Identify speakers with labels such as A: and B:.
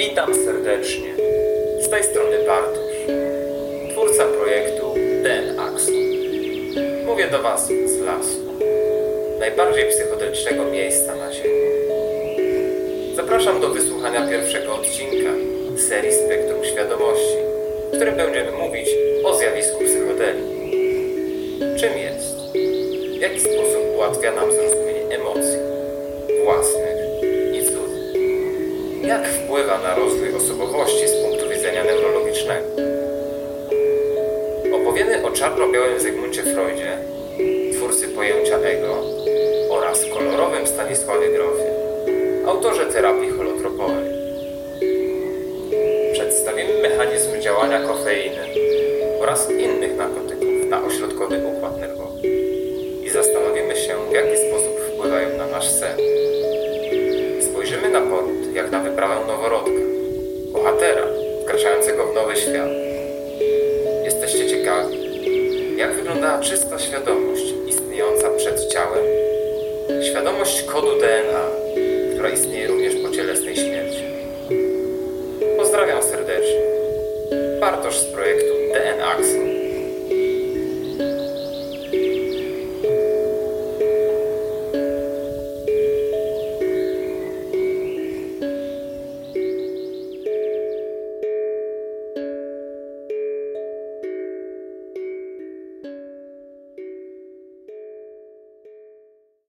A: Witam serdecznie. Z tej strony Bartosz, twórca projektu Den Axon. Mówię do Was z lasu, najbardziej psychodelicznego miejsca na Ziemi. Zapraszam do wysłuchania pierwszego odcinka serii Spektrum Świadomości, w którym będziemy mówić o zjawisku psychodelii. Czym jest? W jaki sposób ułatwia nam zrozumienie emocji własnych? Jak wpływa na rozwój osobowości z punktu widzenia neurologicznego? Opowiemy o czarno-białym Zygmuncie Freudzie, twórcy pojęcia ego oraz kolorowym Stanisławie Grofie, autorze terapii holotropowej. Przedstawimy mechanizm działania kofeiny oraz innych narkotyków na ośrodkowy układ nerwowy i zastanowimy się, w jaki sposób wpływają na nasz sen. Wyprawę noworodka, bohatera wkraczającego w nowy świat. Jesteście ciekawi, jak wyglądała czysta świadomość istniejąca przed ciałem? Świadomość kodu DNA, która istnieje również po cielesnej śmierci. Pozdrawiam serdecznie. Bartosz z projektu.